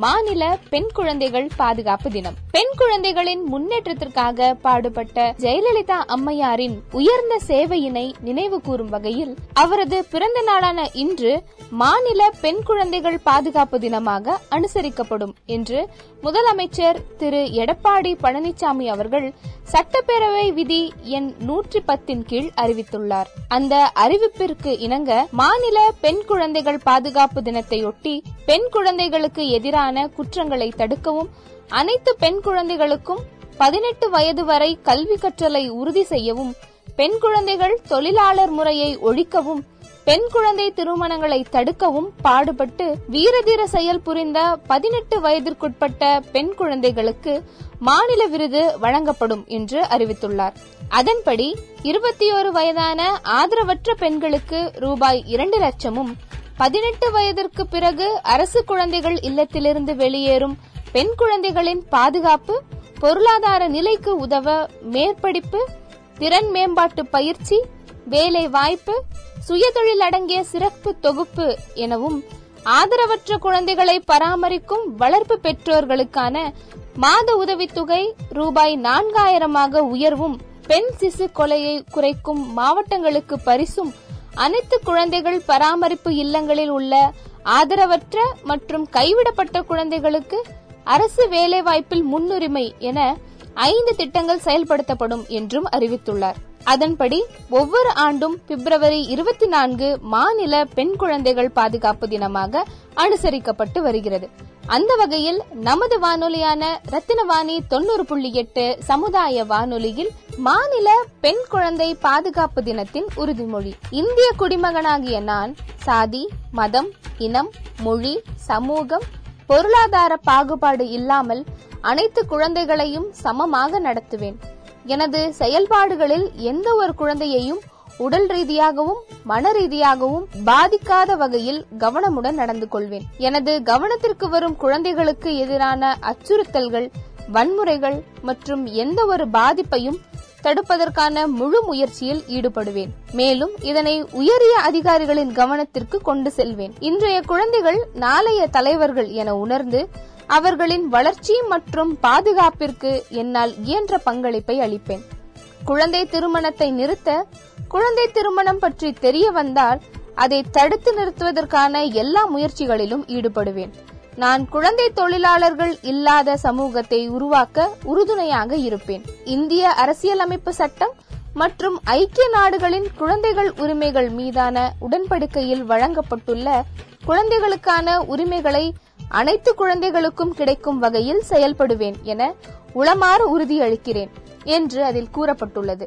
மாநில பெண் குழந்தைகள் பாதுகாப்பு தினம். பெண் குழந்தைகளின் முன்னேற்றத்திற்காக பாடுபட்ட ஜெயலலிதா அம்மையாரின் உயர்ந்த சேவையினை நினைவு கூறும் வகையில் அவரது பிறந்த நாளான இன்று மாநில பெண் குழந்தைகள் பாதுகாப்பு தினமாக அனுசரிக்கப்படும் என்று முதலமைச்சர் திரு எடப்பாடி பழனிசாமி அவர்கள் சட்டப்பேரவை விதி எண் நூற்றி பத்தின் கீழ் அறிவித்துள்ளார். அந்த அறிவிப்பிற்கு இணங்க மாநில பெண் குழந்தைகள் பாதுகாப்பு தினத்தையொட்டி பெண் குழந்தைகளுக்கு எதிரான எதிரான குற்றங்களை தடுக்கவும் அனைத்து பெண் குழந்தைகளுக்கும் பதினெட்டு வயது வரை கல்வி கற்றலை உறுதி செய்யவும் பெண் குழந்தைகள் தொழிலாளர் முறையை ஒழிக்கவும் பெண் குழந்தை திருமணங்களை தடுக்கவும் பாடுபட்டு வீரதீர செயல் புரிந்த பதினெட்டு வயதிற்குட்பட்ட பெண் குழந்தைகளுக்கு மாநில விருது வழங்கப்படும் என்று அறிவித்துள்ளார். அதன்படி இருபத்தி ஒரு வயதான ஆதரவற்ற பெண்களுக்கு ரூபாய் இரண்டு லட்சமும் பதினெட்டு வயதிற்கு பிறகு அரசு குழந்தைகள் இல்லத்திலிருந்து வெளியேறும் பெண் குழந்தைகளின் பாதுகாப்பு பொருளாதார நிலைக்கு உதவ மேற்படிப்பு திறன் மேம்பாட்டு பயிற்சி வேலை வாய்ப்பு சுயதொழில் அடங்கிய சிறப்பு தொகுப்பு எனவும் ஆதரவற்ற குழந்தைகளை பராமரிக்கும் வளர்ப்பு பெற்றோர்களுக்கான மாத உதவித்தொகை ரூபாய் நான்காயிரமாக உயர்வும் பெண் சிசு கொலையை குறைக்கும் மாவட்டங்களுக்கு பரிசும் அனைத்து குழந்தைகள் பராமரிப்பு இல்லங்களில் உள்ள ஆதரவற்ற மற்றும் கைவிடப்பட்ட குழந்தைகளுக்கு அரசு வேலைவாய்ப்பில் முன்னுரிமை என ஐந்து திட்டங்கள் செயல்படுத்தப்படும் என்றும் அறிவித்துள்ளார். அதன்படி ஒவ்வொரு ஆண்டும் பிப்ரவரி இருபத்தி நான்கு மாநில பெண் குழந்தைகள் பாதுகாப்பு தினமாக அனுசரிக்கப்பட்டு வருகிறது. அந்த வகையில் நமது வானொலியான ரத்தினவாணி தொண்ணூறு புள்ளி எட்டு சமுதாய வானொலியில் மாநில பெண் குழந்தை பாதுகாப்பு தினத்தின் உறுதிமொழி. இந்திய குடிமகனாகிய நான் சாதி மதம் இனம் மொழி சமூகம் பொருளாதார பாகுபாடு இல்லாமல் அனைத்து குழந்தைகளையும் சமமாக நடத்துவேன். எனது செயல்பாடுகளில் எந்த ஒரு குழந்தையையும் உடல் ரீதியாகவும் மன ரீதியாகவும் பாதிக்காத வகையில் கவனமுடன் நடந்து கொள்வேன். எனது கவனத்திற்கு வரும் குழந்தைகளுக்கு எதிரான அச்சுறுத்தல்கள் வன்முறைகள் மற்றும் எந்த ஒரு பாதிப்பையும் தடுப்பதற்கான முழு முயற்சியில் ஈடுபடுவேன். மேலும் இதனை உயரிய அதிகாரிகளின் கவனத்திற்கு கொண்டு செல்வேன். இன்றைய குழந்தைகள் நாளைய தலைவர்கள் என உணர்ந்து அவர்களின் வளர்ச்சி மற்றும் பாதுகாப்பிற்கு என்னால் இயன்ற பங்களிப்பை அளிப்பேன். குழந்தை திருமணத்தை நிறுத்த குழந்தை திருமணம் பற்றி தெரிய வந்தால் அதை தடுத்து நிறுத்துவதற்கான எல்லா முயற்சிகளிலும் ஈடுபடுவேன். நான் குழந்தை தொழிலாளர்கள் இல்லாத சமூகத்தை உருவாக்க உறுதுணையாக இருப்பேன். இந்திய அரசியலமைப்பு சட்டம் மற்றும் ஐக்கிய நாடுகளின் குழந்தைகள் உரிமைகள் மீதான உடன்படிக்கையில் வழங்கப்பட்டுள்ள குழந்தைகளுக்கான உரிமைகளை அனைத்து குழந்தைகளுக்கும் கிடைக்கும் வகையில் செயல்படுவேன் என உளமாறு உறுதியளிக்கிறேன் என்று அதில் கூறப்பட்டுள்ளது.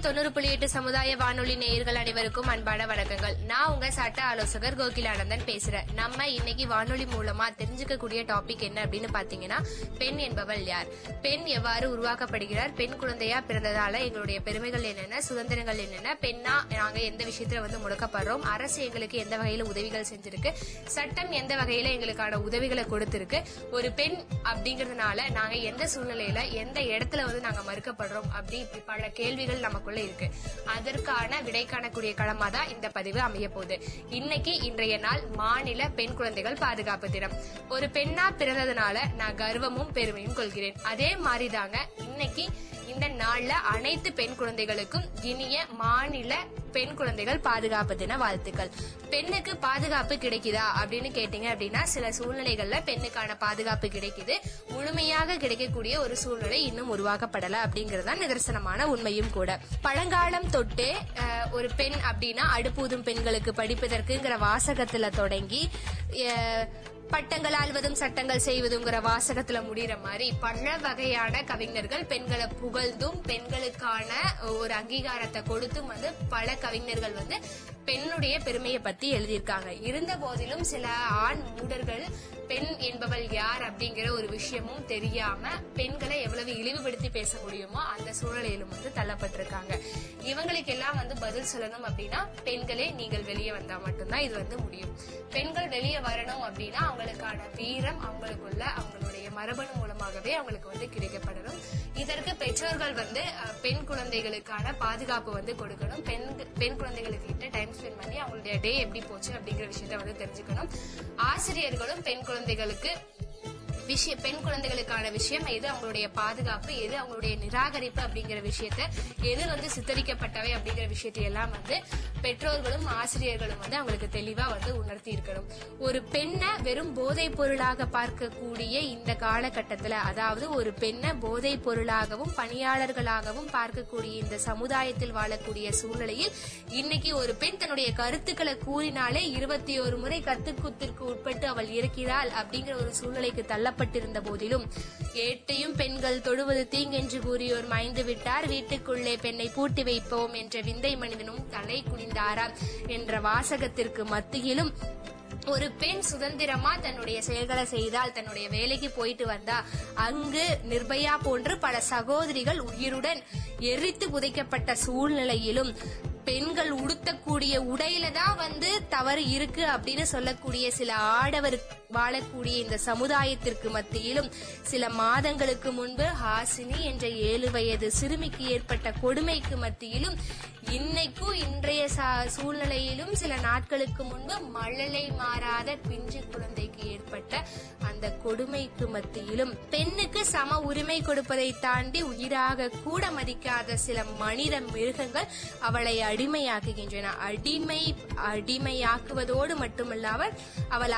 தொண்ணூறு புள்ளி எட்டு சமுதாய வானொலி நேயர்கள் அனைவருக்கும் அன்பான வணக்கங்கள். நான் உங்க சட்ட ஆலோசகர் கோகிலானந்தன் பேசுறேன். நம்ம இன்னைக்கு வானொலி மூலமா தெரிஞ்சுக்கக்கூடிய டாபிக் என்ன அப்படின்னு பாத்தீங்கன்னா பெண் என்பவள் யார்? பெண் எவ்வாறு உருவாக்கப்படுகிறார்? பெண் குழந்தையா பிறந்ததால எங்களுடைய பெருமைகள் என்னென்ன? சுதந்திரங்கள் என்னென்ன? பெண்ணா நாங்க எந்த விஷயத்துல வந்து முடக்கப்படுறோம்? அரசு எங்களுக்கு எந்த வகையில உதவிகள் செஞ்சிருக்கு? சட்டம் எந்த வகையில எங்களுக்கான உதவிகளை கொடுத்திருக்கு? ஒரு பெண் அப்படிங்கறதுனால நாங்க எந்த சூழ்நிலையில எந்த இடத்துல வந்து நாங்க மறுக்கப்படுறோம்? அப்படி இப்படி பல கேள்விகள் நமக்கு நமக்குள்ள இருக்கு. அதற்கான விடை காணக்கூடிய களமா தான் இந்த பதிவு அமைய போகுது. இன்னைக்கு இன்றைய நாள் மாநில பெண் குழந்தைகள் பாதுகாப்பு தினம். ஒரு பெண்ணா பிறந்ததுனால நான் கர்வமும் பெருமையும் கொள்கிறேன். அதே மாதிரிதாங்க இன்னைக்கு இந்த நாள்ல அனைத்து பெண் குழந்தைகளுக்கும் இனிய மாநில பெண் குழந்தைகள் பாதுகாப்பு தின வாழ்த்துக்கள். பெண்ணுக்கு பாதுகாப்பு கிடைக்குதா அப்படின்னு கேட்டீங்க அப்படின்னா சில சூழ்நிலைகள்ல பெண்ணுக்கான பாதுகாப்பு கிடைக்குது. முழுமையாக கிடைக்கக்கூடிய ஒரு சூழ்நிலை இன்னும் உருவாக்கப்படல அப்படிங்கறது தான் நிதர்சனமான உண்மையும் கூட. பழங்காலம் தொட்டே ஒரு பெண் அப்படின்னா அடுப்பூதும் பெண்களுக்கு படிப்பதற்குங்கிற வாசகத்துல தொடங்கி பட்டங்கள் ஆள்வதும் சட்டங்கள் செய்வதுங்கிற வாசகத்துல முடிகிற மாதிரி பல வகையான கவிஞர்கள் பெண்களை புகழ்ந்தும் பெண்களுக்கான ஒரு அங்கீகாரத்தை கொடுத்தும் வந்து பல கவிஞர்கள் வந்து பெண்ணுடைய பெருமையை பத்தி எழுதியிருக்காங்க. இருந்த போதிலும் சில ஆண் மூடர்கள் பெண் என்பவள் யார் அப்படிங்கிற ஒரு விஷயமும் தெரியாம பெண்களை எவ்வளவு இழிவுபடுத்தி பேச முடியுமோ அந்த சூழலிலும் வந்து தள்ளப்பட்டிருக்காங்க. இவங்களுக்கு எல்லாம் வந்து பதில் சொல்லணும் அப்படின்னா பெண்களே நீங்கள் வெளியே வந்தா மட்டும்தான் இது வந்து முடியும். பெண்கள் வெளியே வரணும் அப்படின்னா அவங்களுக்கான வீரம் அவங்களுக்குள்ள அவங்களுடைய மரபணு மூலமாகவே அவங்களுக்கு வந்து கிடைக்கப்படணும். இதற்கு பெற்றோர்கள் வந்து பெண் குழந்தைகளுக்கான பாதுகாப்பு வந்து கொடுக்கணும். பெண் பெண் குழந்தைகளுக்கு கிட்ட டைம் ஸ்பெண்ட் பண்ணி அவங்களுடைய டே எப்படி போச்சு அப்படிங்கிற விஷயத்த வந்து தெரிஞ்சுக்கணும். ஆசிரியர்களும் பெண் குழந்தைகளுக்கு விஷய பெண் குழந்தைகளுக்கான விஷயம் எது அவங்களுடைய பாதுகாப்பு எது அவங்களுடைய நிராகரிப்பு அப்படிங்கிற விஷயத்த எது வந்து சித்தரிக்கப்பட்டவை அப்படிங்கிற விஷயத்தை எல்லாம் வந்து பெற்றோர்களும் ஆசிரியர்களும் வந்து அவங்களுக்கு தெளிவா வந்து உணர்த்தி இருக்கணும். ஒரு பெண்ணை வெறும் போதைப் பொருளாக பார்க்கக்கூடிய இந்த காலகட்டத்துல அதாவது ஒரு பெண்ணை போதைப் பொருளாகவும் பணியாளர்களாகவும் பார்க்கக்கூடிய இந்த சமுதாயத்தில் வாழக்கூடிய சூழ்நிலையில் இன்னைக்கு ஒரு பெண் தன்னுடைய கருத்துக்களை கூறினாலே இருபத்தி ஒரு முறை கத்துக்குத்திற்கு உட்பட்டு அவள் இருக்கிறாள் அப்படிங்கிற ஒரு சூழ்நிலைக்கு தள்ள தள்ளப்பட்டிருந்த போதிலும் ஏட்டையும் பெண்கள் தொழுவது தீங்கென்று கூறியோர் மாய்ந்து விட்டார் வீட்டுக்குள்ளே பெண்ணை பூட்டி வைப்போம் என்ற விந்தை மனிதனும் தலை குனிந்தாராம் என்ற வாசகத்திற்கு மத்தியிலும் ஒரு பெண் சுதந்திரமா தன்னுடைய செயல்களை செய்தால் தன்னுடைய வேலைக்கு போயிட்டு வந்தா அங்கு நிர்பயா போன்று பல சகோதரிகள் உயிருடன் எரித்து புதைக்கப்பட்ட சூழ்நிலையிலும் பெண்கள் உடுத்தக்கூடிய உடையில தான் வந்து தவறு இருக்கு அப்படின்னு சொல்லக்கூடிய சில ஆடவர் வாழக்கூடிய இந்த சமுதாயத்திற்கு மத்தியிலும் சில மாதங்களுக்கு முன்பு ஹாசினி என்ற ஏழு வயது சிறுமிக்கு ஏற்பட்ட கொடுமைக்கு மத்தியிலும் இன்னைக்கும் இன்றைய சா- சூழ்நிலையிலும் சில நாட்களுக்கு முன்பு மழலை மாறாத பிஞ்சு குழந்தைக்கு ஏற்பட்ட அந்த கொடுமைக்கு மத்தியிலும் பெண்ணுக்கு சம உரிமை கொடுப்பதை தாண்டி உயிராக கூட மதிக்காத சில மனித மிருகங்கள் அவளை அடிமையாக்குகின்றன. அடிமை அடிமையாக்குவதோடு மட்டுமல்லாமல் அவள்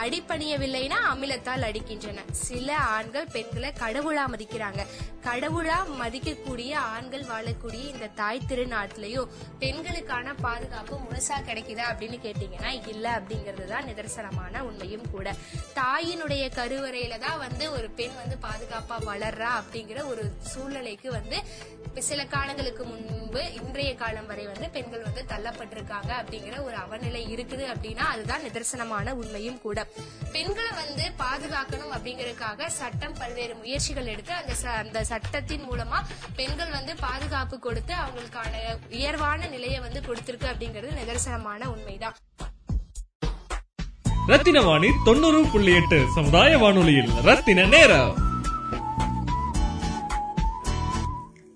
அடிப்பணியவில்லைனா அமிலத்தால் அடிக்கின்றன. சில ஆண்கள் பெண்களை கடவுளா மதிக்கிறாங்க. கடவுளா மதிக்கக்கூடிய ஆண்கள் வாழக்கூடிய இந்த தாய் திருநாட்டிலையும் பெண்களுக்கான பாதுகாப்பு முழுசா கிடைக்குதா அப்படின்னு கேட்டீங்கன்னா இல்ல அப்படிங்கிறது தான் நிதர்சனமான உண்மையும் கூட. தாயினுடைய கருவறையில தான் வந்து ஒரு பெண் வந்து பாதுகாப்பா வளர்றா அப்படிங்கிற ஒரு சூழ்நிலைக்கு வந்து சில காலங்களுக்கு முன்பு இன்றைய காலம் வரை வந்து பெண்கள் வந்து தள்ளப்பட்டிருக்காங்க அப்படிங்கிற ஒரு அவநிலை இருக்குது அப்படின்னா அதுதான் நிதர்சனமான உண்மையும் கூட. பெண்களை வந்து பாதுகாக்கணும் அப்படிங்கறதுக்காக சட்டம் பல்வேறு முயற்சிகள் எடுத்து அந்த அந்த சட்டத்தின் மூலமா பெண்கள் வந்து பாதுகாப்பு கொடுத்து அவங்களுக்கான உயர்வான நிலையை வந்து கொடுத்திருக்கு அப்படிங்கிறது நிதர்சனமான உண்மைதான். ரத்தின வாணி தொண்ணூறு புள்ளி எட்டு சமுதாய வானொலியில். ரத்தின நேரம்.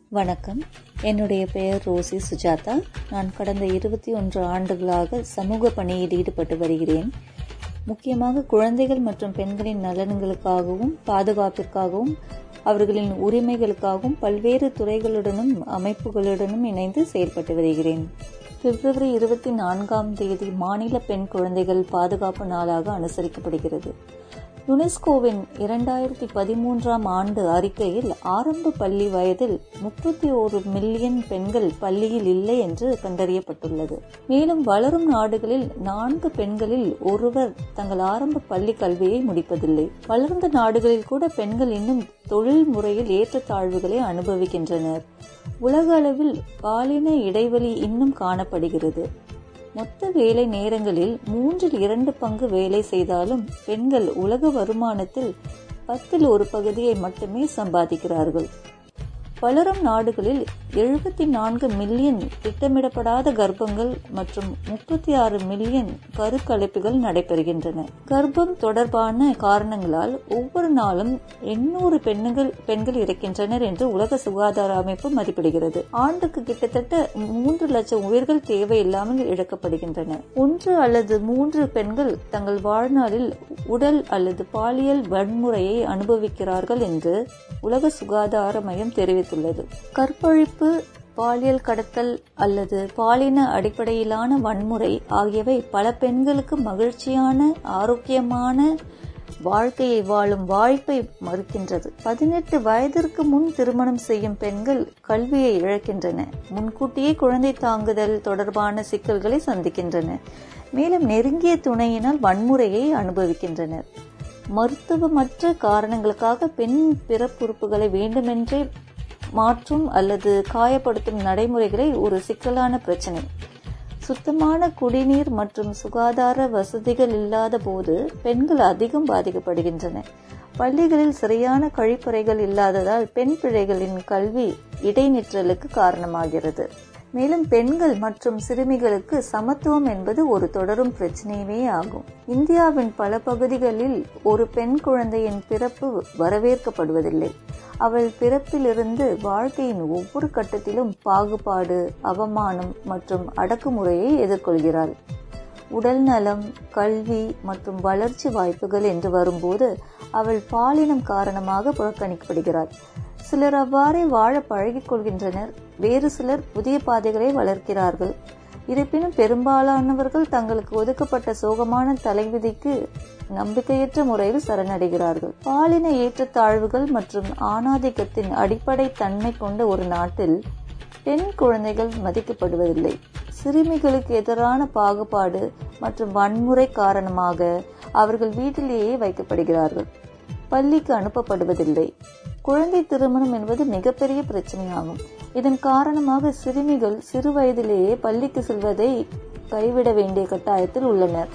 வணக்கம். என்னுடைய பெயர் ரோசி சுஜாதா. நான் கடந்த இருபத்தி ஒன்று ஆண்டுகளாக சமூக பணியில் ஈடுபட்டு வருகிறேன். முக்கியமாக குழந்தைகள் மற்றும் பெண்களின் நலன்களுக்காகவும் பாதுகாப்பிற்காகவும் அவர்களின் உரிமைகளுக்காகவும் பல்வேறு துறைகளுடனும் அமைப்புகளுடனும் இணைந்து செயல்பட்டு வருகிறேன். பிப்ரவரி இருபத்தி நான்காம் தேதி மாநில பெண் குழந்தைகள் பாதுகாப்பு நாளாக அனுசரிக்கப்படுகிறது. யுனெஸ்கோவின் இரண்டாயிரத்தி பதிமூன்றாம் ஆண்டு அறிக்கையில் ஆரம்ப பள்ளி வயதில் முப்பத்தி ஒரு மில்லியன் பெண்கள் பள்ளியில் இல்லை என்று கண்டறியப்பட்டுள்ளது. மேலும் வளரும் நாடுகளில் நான்கு பெண்களில் ஒருவர் தங்கள் ஆரம்ப பள்ளி கல்வியை முடிப்பதில்லை. வளர்ந்த நாடுகளில் கூட பெண்கள் இன்னும் தொழில் முறையில் ஏற்றத்தாழ்வுகளை அனுபவிக்கின்றனர். உலக அளவில் பாலின இடைவெளி இன்னும் காணப்படுகிறது. மொத்த வேலை நேரங்களில் மூன்றில் இரண்டு பங்கு வேலை செய்தாலும் பெண்கள் உலக வருமானத்தில் பத்தில் ஒரு பகுதியை மட்டுமே சம்பாதிக்கிறார்கள். வளரும் நாடுகளில் எழுபத்தி நான்கு மில்லியன் திட்டமிடப்படாத கர்ப்பங்கள் மற்றும் முப்பத்தி ஆறு மில்லியன் கருக்கலைப்புகள் நடைபெறுகின்றன. கர்ப்பம் தொடர்பான காரணங்களால் ஒவ்வொரு நாளும் எண்ணூறு பெண்கள் பெண்கள் இறக்கின்றனர் என்று உலக சுகாதார அமைப்பு மதிப்பிடுகிறது. ஆண்டுக்கு கிட்டத்தட்ட மூன்று லட்சம் உயிர்கள் தேவையில்லாமல் இழக்கப்படுகின்றன. ஒன்று அல்லது மூன்று பெண்கள் தங்கள் வாழ்நாளில் உடல் அல்லது பாலியல் வன்முறையை அனுபவிக்கிறார்கள் என்று உலக சுகாதார மையம் தெரிவித்துள்ளது கற்பழிப்பு பாலியல் கடத்தல் அல்லது பாலின அடிப்படையிலான வன்முறை ஆகியவை பல பெண்களுக்கு மகிழ்ச்சியான ஆரோக்கியமான வாழ்க்கையை வாழும் வாய்ப்பை மறுக்கின்றது. பதினெட்டு வயதிற்கு முன் திருமணம் செய்யும் பெண்கள் கல்வியை இழக்கின்றன. முன்கூட்டியே குழந்தை தாங்குதல் தொடர்பான சிக்கல்களை சந்திக்கின்றன. மேலும் நெருங்கிய துணையினால் வன்முறையை அனுபவிக்கின்றனர். மருத்துவமற்ற காரணங்களுக்காக பெண் பிறப்புறுப்புகளை வேண்டுமென்றே மாற்றும் அல்லது காயப்படுத்தும் நடைமுறைகளை ஒரு சிக்கலான பிரச்சனை. சுத்தமான குடிநீர் மற்றும் சுகாதார வசதிகள் இல்லாத போது பெண்கள் அதிகம் பாதிக்கப்படுகின்றன. பள்ளிகளில் சரியான கழிப்பறைகள் இல்லாததால் பெண் பிள்ளைகளின் கல்வி இடைநிற்றலுக்கு காரணமாகிறது. மேலும் பெண்கள் மற்றும் சிறுமிகளுக்கு சமத்துவம் என்பது ஒரு தொடரும் பிரச்சனையே ஆகும். இந்தியாவின் பல பகுதிகளில் ஒரு பெண் குழந்தையின் பிறப்பு வரவேற்கப்படுவதில்லை. அவள் பிறப்பிலிருந்து வாழ்க்கையின் ஒவ்வொரு கட்டத்திலும் பாகுபாடு அவமானம் மற்றும் அடக்குமுறையை எதிர்கொள்கிறாள். உடல் நலம் கல்வி மற்றும் வளர்ச்சி வாய்ப்புகள் என்று வரும்போது அவள் பாலினம் காரணமாக புறக்கணிக்கப்படுகிறாள். சிலர் அவ்வாறே வாழ பழகிக் கொள்கின்றனர் வேறு சிலர் புதிய பாதைகளை வளர்க்கிறார்கள். இருப்பினும் பெரும்பாலானவர்கள் தங்களுக்கு ஒதுக்கப்பட்ட சோகமான தலைவிதிக்கு நம்பிக்கையற்ற முறையில் சரணடைகிறார்கள். பாலின ஏற்றத்தாழ்வுகள் மற்றும் ஆணாதிக்கத்தின் அடிப்படை தன்மை கொண்ட ஒரு நாட்டில் பெண் குழந்தைகள் மதிக்கப்படுவதில்லை. சிறுமிகளுக்கு எதிரான பாகுபாடு மற்றும் வன்முறை காரணமாக அவர்கள் வீட்டிலேயே வைக்கப்படுகிறார்கள். பள்ளிக்கு அனுப்பப்படுவதில்லை. குழந்தை திருமணம் என்பது மிகப்பெரிய பிரச்சனையாகும். இதன் காரணமாக சிறுமிகள் சிறு வயதிலேயே பள்ளிக்கு செல்வதை கைவிட வேண்டிய கட்டாயத்தில் உள்ளனர்.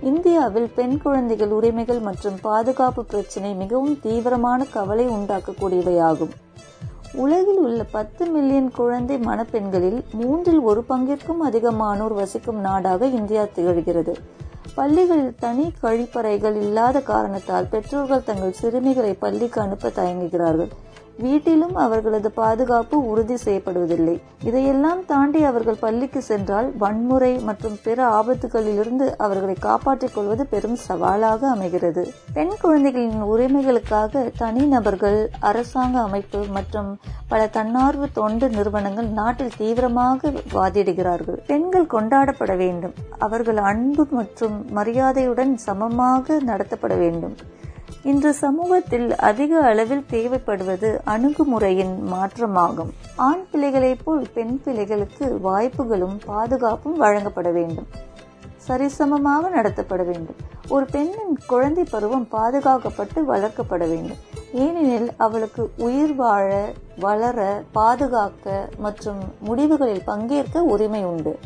இந்தியாவில் பெண் குழந்தைகள் உரிமைகள் மற்றும் பாதுகாப்பு பிரச்சினை மிகவும் தீவிரமான கவலை உண்டாக்கக்கூடியவையாகும். உலகில் உள்ள பத்து மில்லியன் குழந்தை மணப்பெண்களில் மூன்றில் ஒரு பங்கிற்கும் அதிகமானோர் வசிக்கும் நாடாக இந்தியா திகழ்கிறது. பள்ளிகளில் தனி கழிப்பறைகள் இல்லாத காரணத்தால் பெற்றோர்கள் தங்கள் சிறுமிகளை பள்ளிக்கு அனுப்ப தயங்குகிறார்கள். வீட்டிலும் அவர்களது பாதுகாப்பு உறுதி செய்யப்படுவதில்லை. இதையெல்லாம் தாண்டி அவர்கள் பள்ளிக்கு சென்றால் வன்முறை மற்றும் பிற ஆபத்துகளிலிருந்து அவர்களை காப்பாற்றிக் கொள்வது பெரும் சவாலாக அமைகிறது. பெண் குழந்தைகளின் உரிமைகளுக்காக தனிநபர்கள் அரசாங்க அமைப்பு மற்றும் பல தன்னார்வ தொண்டு நிறுவனங்கள் நாட்டில் தீவிரமாக வாதிடுகிறார்கள். பெண்கள் கொண்டாடப்பட வேண்டும். அவர்கள் அன்பு மற்றும் மரியாதையுடன் சமமாக நடத்தப்பட வேண்டும். இன்று சமூகத்தில் அதிக அளவில் தேவைப்படுவது அணுகுமுறையின் மாற்றமாகும். ஆண் பிள்ளைகளைப் போல் பெண் பிள்ளைகளுக்கு வாய்ப்புகளும் பாதுகாப்பும் வழங்கப்பட வேண்டும். சரிசமமாக நடத்தப்பட வேண்டும். ஒரு பெண்ணின் குழந்தை பருவம் பாதுகாக்கப்பட்டு வளர்க்கப்பட வேண்டும். ஏனெனில் அவளுக்கு உயிர் வாழ வளர பாதுகாக்க மற்றும் முடிவுகளில் பங்கேற்க உரிமை உண்டு.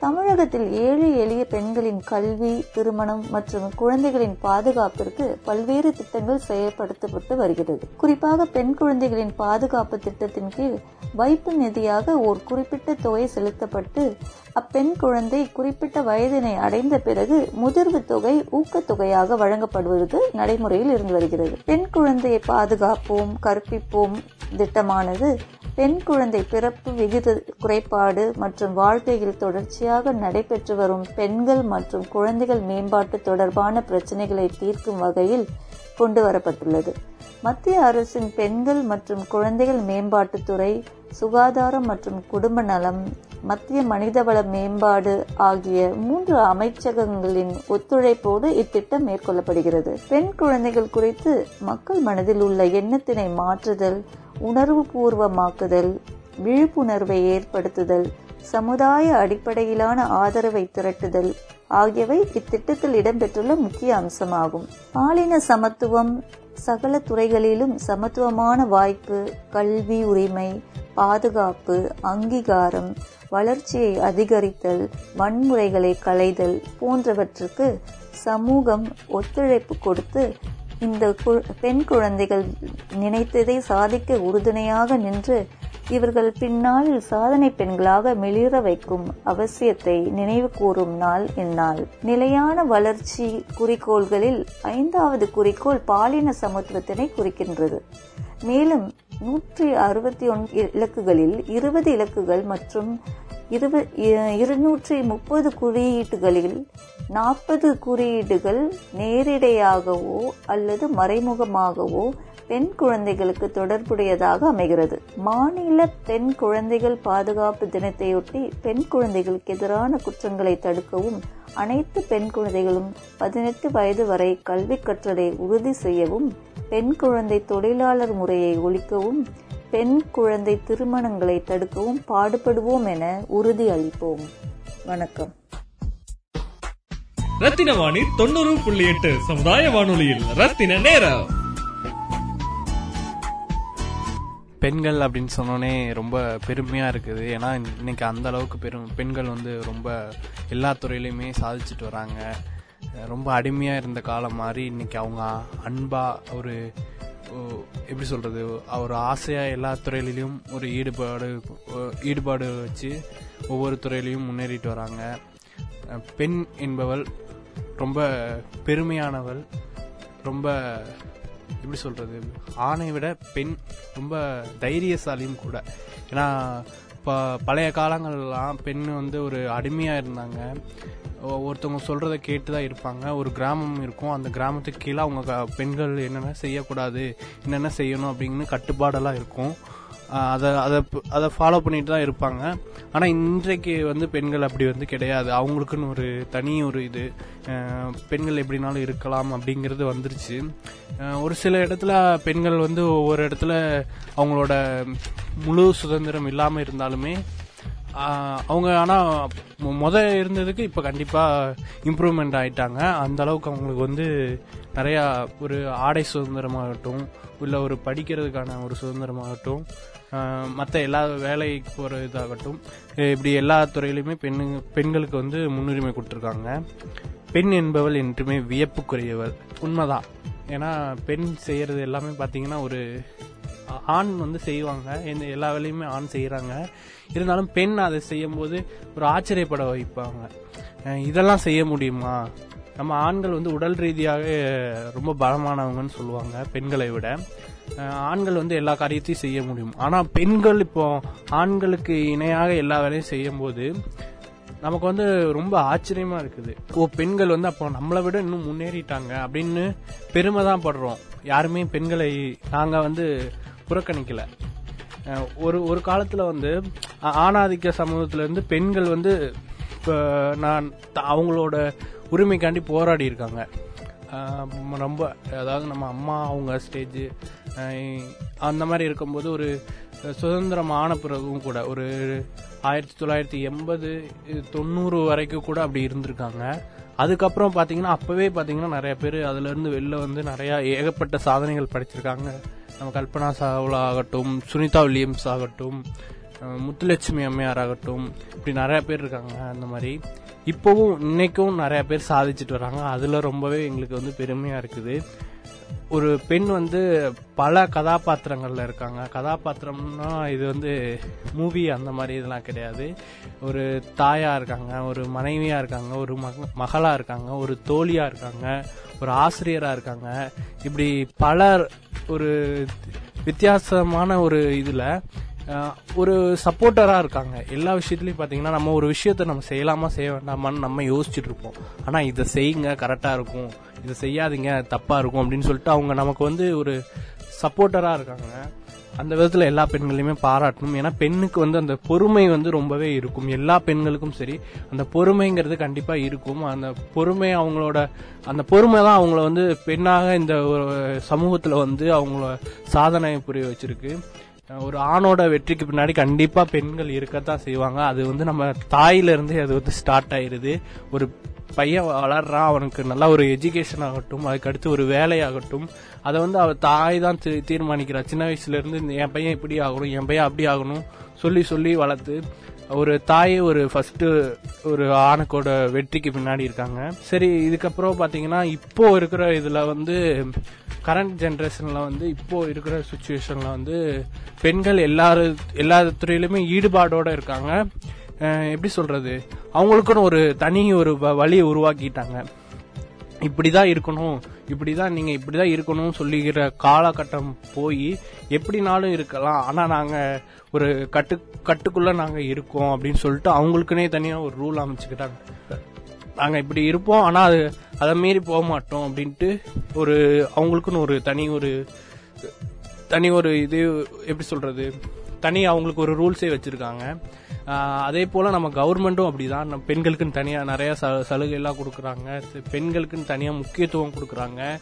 தமிழகத்தில் ஏழை எளிய பெண்களின் கல்வி திருமணம் மற்றும் குழந்தைகளின் பாதுகாப்பிற்கு பல்வேறு திட்டங்கள் செயல்படுத்தப்பட்டு வருகிறது. குறிப்பாக பெண் குழந்தைகளின் பாதுகாப்பு திட்டத்தின் கீழ் வைப்பு நிதியாக ஒரு குறிப்பிட்ட தொகை செலுத்தப்பட்டு அப்பெண் குழந்தை குறிப்பிட்ட வயதினை அடைந்த பிறகு முதிர்வு தொகை ஊக்கத்தொகையாக வழங்கப்படுவது நடைமுறையில் இருந்து வருகிறது. பெண் குழந்தையை பாதுகாப்போம் கற்பிப்போம் திட்டமானது பெண் குழந்தை பிறப்பு விகித குறைபாடு மற்றும் வாழ்க்கையில் தொடர்ச்சியாக நடைபெற்று வரும் பெண்கள் மற்றும் குழந்தைகள் மேம்பாட்டு தொடர்பான பிரச்சனைகளை தீர்க்கும் வகையில் கொண்டு வரப்பட்டுள்ளது. மத்திய அரசின் பெண்கள் மற்றும் குழந்தைகள் மேம்பாட்டுத்துறை சுகாதாரம் மற்றும் குடும்ப நலம் மத்திய மனிதவள மேம்பாடு ஆகிய மூன்று அமைச்சகங்களின் ஒத்துழைப்போடு இத்திட்டம் மேற்கொள்ளப்படுகிறது. பெண் குழந்தைகள் குறித்து மக்கள் மனதில் உள்ள எண்ணத்தினை மாற்றுதல் உணர்வு பூர்வமாக்குதல் விழிப்புணர்வை ஏற்படுத்துதல் சமுதாய அடிப்படையிலான ஆதரவை திரட்டுதல் ஆகியவை இத்திட்டத்தில் இடம்பெற்றுள்ள முக்கிய அம்சமாகும். பாலின சமத்துவம் சகல துறைகளிலும் சமத்துவமான வாய்ப்பு கல்வி உரிமை பாதுகாப்பு அங்கீகாரம் வளர்ச்சியை அதிகரித்தல் வன்முறைகளை களைதல் போன்றவற்றுக்கு சமூகம் ஒத்துழைப்பு கொடுத்து இந்த பெண் குழந்தைகள் நினைத்ததை சாதிக்க உறுதுணையாக நின்று இவர்கள் பின்னால் சாதனை பெண்களாக மிளிர வைக்கும் அவசியத்தை நினைவு கூறும் நாள் இந்நாள். நிலையான வளர்ச்சி குறிக்கோள்களில் ஐந்தாவது குறிக்கோள் பாலின சமத்துவத்தினை குறிக்கின்றது. மேலும் நூற்றி அறுபத்தி ஒன்று இலக்குகளில் இருபது இலக்குகள் மற்றும் இருநூற்றி முப்பது குறியீட்டுகளில் நாற்பது குறியீடுகள் நேரிடையாகவோ அல்லது மறைமுகமாகவோ பெண் குழந்தைகளுக்கு தொடர்புடையதாக அமைகிறது. மாநில பெண் குழந்தைகள் பாதுகாப்பு தினத்தையொட்டி பெண் குழந்தைகளுக்கு எதிரான குற்றங்களை தடுக்கவும் அனைத்து பெண் குழந்தைகளும் பதினெட்டு வயது வரை கல்வி கற்றலை உறுதி செய்யவும் பெண் குழந்தை தொழிலாளர் முறையை ஒழிக்கவும் பெண் குழந்தை திருமணங்களை தடுக்கவும் பாடுபடுவோம் என உறுதி அளிப்போம். வணக்கம். ரத்தின வாணி தொண்ணூறு புள்ளி எட்டு சமுதாய வானொலியில். ரத்தின நேரம். பெண்கள் அப்படின்னு சொன்னோன்னே ரொம்ப பெருமையாக இருக்குது. ஏன்னா இன்னைக்கு அந்த அளவுக்கு பெரும் பெண்கள் வந்து ரொம்ப எல்லா துறையிலையுமே சாதிச்சுட்டு வராங்க. ரொம்ப அடிமையாக இருந்த காலம் மாதிரி இன்னைக்கு அவங்க அன்பாக ஒரு எப்படி சொல்கிறது ஒரு ஆசையாக எல்லா துறையிலையும் ஒரு ஈடுபாடு ஈடுபாடு வச்சு ஒவ்வொரு துறையிலையும் முன்னேறிட்டு வராங்க. பெண் என்பவள் ரொம்ப பெருமையானவள் ரொம்ப எப்படி சொல்றது ஆணை விட பெண் ரொம்ப தைரியசாலியும் கூட. ஏன்னா இப்போ பழைய காலங்கள்லாம் பெண் வந்து ஒரு அடிமையாக இருந்தாங்க. ஒருத்தவங்க சொல்கிறத கேட்டு தான் இருப்பாங்க. ஒரு கிராமம் இருக்கும். அந்த கிராமத்துக்கு கீழே அவங்க பெண்கள் என்னென்ன செய்யக்கூடாது என்னென்ன செய்யணும் அப்படின்னு கட்டுப்பாடெல்லாம் இருக்கும். அதை அதை அதை ஃபாலோ பண்ணிட்டு தான் இருப்பாங்க. ஆனால் இன்றைக்கு வந்து பெண்கள் அப்படி வந்து கிடையாது. அவங்களுக்குன்னு ஒரு தனி ஒரு இது. பெண்கள் எப்படினாலும் இருக்கலாம் அப்படிங்கிறது வந்துருச்சு. ஒரு சில இடத்துல பெண்கள் வந்து ஒவ்வொரு இடத்துல அவங்களோட முழு சுதந்திரம் இல்லாமல் இருந்தாலுமே அவங்க ஆனால் முதல் இருந்ததுக்கு இப்போ கண்டிப்பாக இம்ப்ரூவ்மெண்ட் ஆகிட்டாங்க அந்த அளவுக்கு அவங்களுக்கு வந்து நிறையா ஒரு ஆடை சுதந்திரமாகட்டும் இல்லை ஒரு படிக்கிறதுக்கான ஒரு சுதந்திரமாகட்டும் மற்ற எல்லா வேலைக்கு போகிற இதாகட்டும் இப்படி எல்லா துறையிலையுமே பெண்ணு பெண்களுக்கு வந்து முன்னுரிமை கொடுத்துருக்காங்க. பெண் என்பவள் என்றுமே வியப்புக்குரியவள். உண்மைதான். ஏன்னா பெண் செய்கிறது எல்லாமே பார்த்தீங்கன்னா ஒரு ஆண் வந்து செய்வாங்க. எந்த எல்லா வேலையுமே ஆண் செய்கிறாங்க இருந்தாலும் பெண் அதை செய்யும்போது ஒரு ஆச்சரியப்பட வைப்பாங்க. இதெல்லாம் செய்ய முடியுமா? நம்ம ஆண்கள் வந்து உடல் ரீதியாக ரொம்ப பலமானவங்கன்னு சொல்லுவாங்க பெண்களை விட. ஆண்கள் வந்து எல்லா காரியத்தையும் செய்ய முடியும். ஆனால் பெண்கள் இப்போ ஆண்களுக்கு இணையாக எல்லா வேலையும் செய்யும் போது நமக்கு வந்து ரொம்ப ஆச்சரியமா இருக்குது. ஓ பெண்கள் வந்து அப்போ நம்மளை விட இன்னும் முன்னேறிட்டாங்க அப்படின்னு பெருமை தான் படுறோம். யாருமே பெண்களை நாங்கள் வந்து புறக்கணிக்கல. ஒரு ஒரு காலத்துல வந்து ஆணாதிக்க சமூகத்துல இருந்து பெண்கள் வந்து நான் அவங்களோட உரிமைக்காண்டி போராடி இருக்காங்க. ரொம்ப அதாவது நம்ம அம்மா அவங்க ஸ்டேஜ் அந்த மாதிரி இருக்கும்போது ஒரு சுதந்திரமான பிறகும் கூட ஒரு ஆயிரத்தி தொள்ளாயிரத்தி எண்பது தொண்ணூறு வரைக்கும் கூட அப்படி இருந்திருக்காங்க. அதுக்கப்புறம் பார்த்தீங்கன்னா அப்போவே பார்த்தீங்கன்னா நிறைய பேர் அதுலேருந்து வெளில வந்து நிறையா ஏகப்பட்ட சாதனைகள் படிச்சிருக்காங்க. நம்ம கல்பனா சாவ்லா ஆகட்டும் சுனிதா வில்லியம்ஸ் ஆகட்டும் முத்துலட்சுமி அம்மையார் ஆகட்டும் இப்படி நிறைய பேர் இருக்காங்க அந்த மாதிரி. இப்போவும் இன்னைக்கும் நிறைய பேர் சாதிச்சுட்டு வராங்க. அதில் ரொம்பவே எங்களுக்கு வந்து பெருமையாக இருக்குது. ஒரு பெண் வந்து பல கதாபாத்திரங்களில் இருக்காங்க. கதாபாத்திரம்னா இது வந்து மூவி அந்த மாதிரி இதெல்லாம் கிடையாது. ஒரு தாயாக இருக்காங்க ஒரு மனைவியாக இருக்காங்க ஒரு மக மகளாக இருக்காங்க ஒரு தோழியாக இருக்காங்க. ஒரு ஆசிரியரா இருக்காங்க. இப்படி பலர் ஒரு வித்தியாசமான ஒரு இதுல ஒரு சப்போர்ட்டராக இருக்காங்க. எல்லா விஷயத்துலையும் பார்த்தீங்கன்னா நம்ம ஒரு விஷயத்த நம்ம செய்யலாமா செய்ய வேண்டாமான்னு நம்ம யோசிச்சுட்டு இருப்போம். ஆனால் இதை செய்யுங்க கரெக்டாக இருக்கும். இதை செய்யாதீங்க தப்பாக இருக்கும் அப்படின்னு சொல்லிட்டு அவங்க நமக்கு வந்து ஒரு சப்போர்ட்டராக இருக்காங்க. அந்த விதத்துல எல்லா பெண்களையுமே பாராட்டணும். ஏன்னா பெண்ணுக்கு வந்து அந்த பொறுமை வந்து ரொம்பவே இருக்கும். எல்லா பெண்களுக்கும் சரி அந்த பொறுமைங்கிறது கண்டிப்பா இருக்கும். அந்த பொறுமை அவங்களோட அந்த பொறுமை தான் அவங்கள வந்து பெண்ணாக இந்த சமூகத்துல வந்து அவங்கள சாதனை புரிய வச்சிருக்கு. ஒரு ஆணோட வெற்றிக்கு பின்னாடி கண்டிப்பா பெண்கள் இருக்கத்தான் செய்வாங்க. அது வந்து நம்ம தாயிலிருந்து அது வந்து ஸ்டார்ட் ஆயிருது. ஒரு பையன் வளர்றான் அவனுக்கு நல்லா ஒரு எஜுகேஷன் ஆகட்டும் அதுக்கு அடுத்து ஒரு வேலையாகட்டும் அதை வந்து அவ தாய் தான் தீர்மானிக்கிறா. சின்ன வயசுல இருந்து என் பையன் இப்படி ஆகணும் என் பையன் அப்படி ஆகணும் சொல்லி சொல்லி வளர்த்து ஒரு தாய் ஒரு ஃபஸ்ட்டு ஒரு ஆணுக்கோட வெற்றிக்கு பின்னாடி இருக்காங்க. சரி இதுக்கப்புறம் பார்த்தீங்கன்னா இப்போ இருக்கிற இதில் வந்து கரண்ட் ஜென்ரேஷனில் வந்து இப்போ இருக்கிற சுச்சுவேஷனில் வந்து பெண்கள் எல்லாரு எல்லா துறையிலுமே ஈடுபாடோடு இருக்காங்க. எப்படி சொல்றது? அவங்களுக்குன்னு ஒரு தனி ஒரு வ- வழியை உருவாக்கிட்டாங்க. இப்படிதான் இருக்கணும் இப்படிதான் நீங்க இப்படிதான் இருக்கணும் சொல்லிக்கிற காலகட்டம் போய் எப்படினாலும் இருக்கலாம். ஆனா நாங்க ஒரு கட்டு கட்டுக்குள்ள நாங்க இருக்கோம் அப்படின்னு சொல்லிட்டு அவங்களுக்குன்னே தனியா ஒரு ரூல் அமைச்சுக்கிட்டாங்க. நாங்க இப்படி இருப்போம் ஆனா அது அதை மீறி போக மாட்டோம் அப்படின்ட்டு ஒரு அவங்களுக்குன்னு ஒரு தனி ஒரு தனி ஒரு இது எப்படி சொல்றது? தனி அவங்களுக்கு ஒரு ரூல்ஸே வச்சிருக்காங்க. அதே போல் நம்ம கவர்மெண்ட்டும் அப்படிதான். நம்ம பெண்களுக்குன்னு தனியாக நிறைய ச- சலுகை எல்லாம் கொடுக்குறாங்க பெண்களுக்குன்னு தனியாக முக்கியத்துவம் கொடுக்குறாங்க.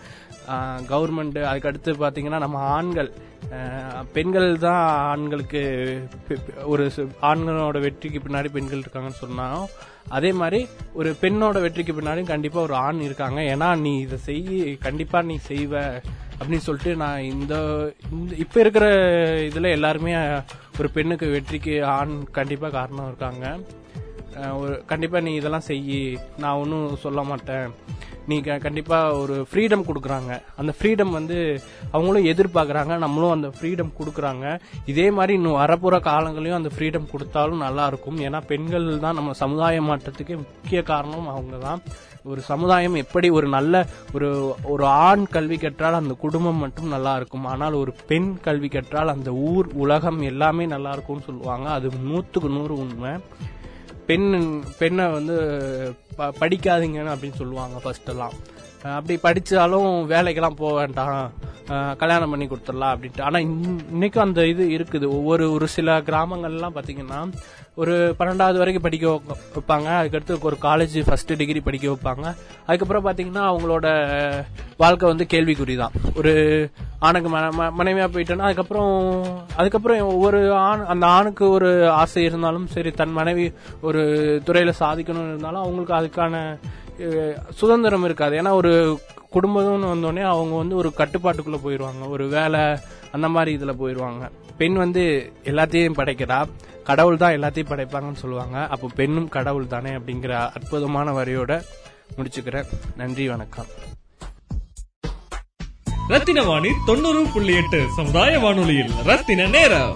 கவர்மெண்ட்டு அதுக்கடுத்து பார்த்தீங்கன்னா நம்ம ஆண்கள். பெண்கள் தான் ஆண்களுக்கு ஒரு சு- ஆண்களோட வெற்றிக்கு பின்னாடி பெண்கள் இருக்காங்கன்னு சொன்னாலும் அதே மாதிரி ஒரு பெண்ணோட வெற்றிக்கு பின்னாடியும் கண்டிப்பாக ஒரு ஆண் இருக்காங்க. ஏன்னா நீ இதை செய் கண்டிப்பாக நீ செய்வ அப்படின்னு சொல்லிட்டு நான் இந்த இந்த- இருக்கிற இதில் எல்லாருமே ஒரு பெண்ணுக்கு வெற்றிக்கு ஆண் கண்டிப்பா காரணம் இருக்காங்க. ஒரு கண்டிப்பாக நீ இதெல்லாம் செய். நான் ஒன்றும் சொல்ல மாட்டேன். நீ க- கண்டிப்பாக ஒரு ஃப்ரீடம் கொடுக்குறாங்க. அந்த ஃப்ரீடம் வந்து அவங்களும் எதிர்பார்க்குறாங்க. நம்மளும் அந்த ஃப்ரீடம் கொடுக்குறாங்க. இதே மாதிரி இன்னும் வரப்போகிற காலங்களையும் அந்த ஃப்ரீடம் கொடுத்தாலும் நல்லா இருக்கும் ஏன்னா பெண்கள் தான் நம்ம சமுதாய மாற்றத்துக்கு முக்கிய காரணம் அவங்க தான். ஒரு சமுதாயம் எப்படி ஒரு நல்ல ஒரு ஒரு ஆண் கல்வி கற்றால் அந்த குடும்பம் மட்டும் நல்லா இருக்கும் ஆனால் ஒரு பெண் கல்வி கற்றால் அந்த ஊர் உலகம் எல்லாமே நல்லா இருக்கும்னு சொல்லுவாங்க. அது நூற்றுக்கு நூறு உண்மை. பெண் பெண்ணை வந்து ப- படிக்காதீங்கன்னு அப்படின்னு சொல்லுவாங்க ஃபர்ஸ்ட் எல்லாம். அஹ் அப்படி படிச்சாலும் வேலைக்கெல்லாம் போக வேண்டாம். அஹ் கல்யாணம் பண்ணி கொடுத்துடலாம் அப்படின்ட்டு. ஆனா இன்னைக்கும் அந்த இது இருக்குது. ஒவ்வொரு ஒரு சில கிராமங்கள்லாம் பாத்தீங்கன்னா ஒரு பன்னெண்டாவது வரைக்கும் படிக்க வைப்பாங்க. அதுக்கடுத்து ஒரு காலேஜ் ஃபர்ஸ்ட் டிகிரி படிக்க வைப்பாங்க. அதுக்கப்புறம் பார்த்தீங்கன்னா அவங்களோட வாழ்க்கை வந்து கேள்விக்குறி தான் ஒரு ஆணுக்கு மனைவியாக ம- போயிட்டோன்னா அதுக்கப்புறம் அதுக்கப்புறம் ஒவ்வொரு ஆண் அந்த ஆணுக்கு ஒரு ஆசை இருந்தாலும் சரி தன் மனைவி ஒரு துறையில் சாதிக்கணும்னு இருந்தாலும் அவங்களுக்கு அதுக்கான சுதந்திரம் இருக்காது. ஏன்னா ஒரு குடும்பம்னு வந்தோடனே அவங்க வந்து ஒரு கட்டுப்பாட்டுக்குள்ளே போயிடுவாங்க ஒரு வேலை அந்த மாதிரி இதில் போயிடுவாங்க பெண் வந்து எல்லாத்தையும் படைக்கிறா. கடவுள் தான் எல்லாத்தையும் படைப்பாங்கன்னு சொல்லுவாங்க. அப்போ பெண்ணும் கடவுள் தானே அப்படிங்கிற அற்புதமான வரியோட முடிச்சுக்கிறேன் நன்றி வணக்கம். ரத்தின வாணி தொண்ணூறு புள்ளி எட்டு சமுதாய வானொலியில் ரத்தின நேரம்.